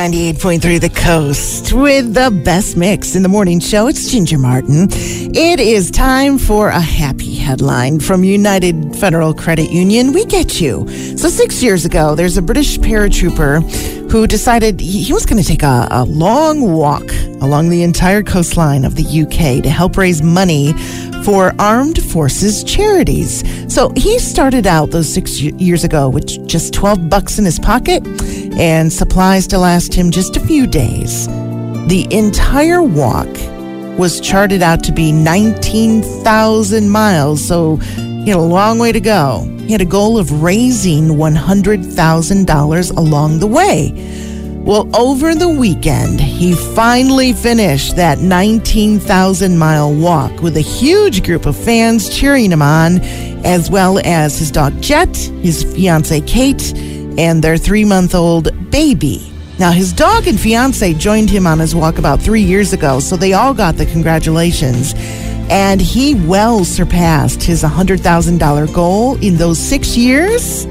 98.3 The Coast with the best mix in the morning show. It's Ginger Martin. It is time for a happy headline from United Federal Credit Union. We get you. So, six years ago, there's a British paratrooper who decided he was going to take a, a long walk along the entire coastline of the UK to help raise money for armed forces charities. So he started out those six years ago with just 12 bucks in his pocket and supplies to last him just a few days. The entire walk was charted out to be 19,000 miles, so he had a long way to go. He had a goal of raising $100,000 along the way. Well, over the weekend, he finally finished that 19,000 mile walk with a huge group of fans cheering him on, as well as his dog Jet, his fiancee Kate, and their three month old baby. Now, his dog and fiance joined him on his walk about three years ago, so they all got the congratulations. And he well surpassed his $100,000 goal in those six years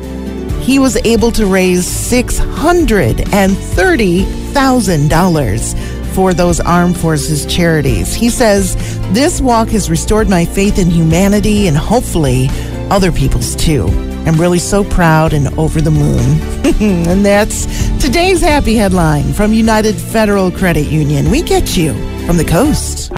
he was able to raise $630,000 for those armed forces charities. He says, This walk has restored my faith in humanity and hopefully other people's too. I'm really so proud and over the moon. and that's today's happy headline from United Federal Credit Union. We get you from the coast.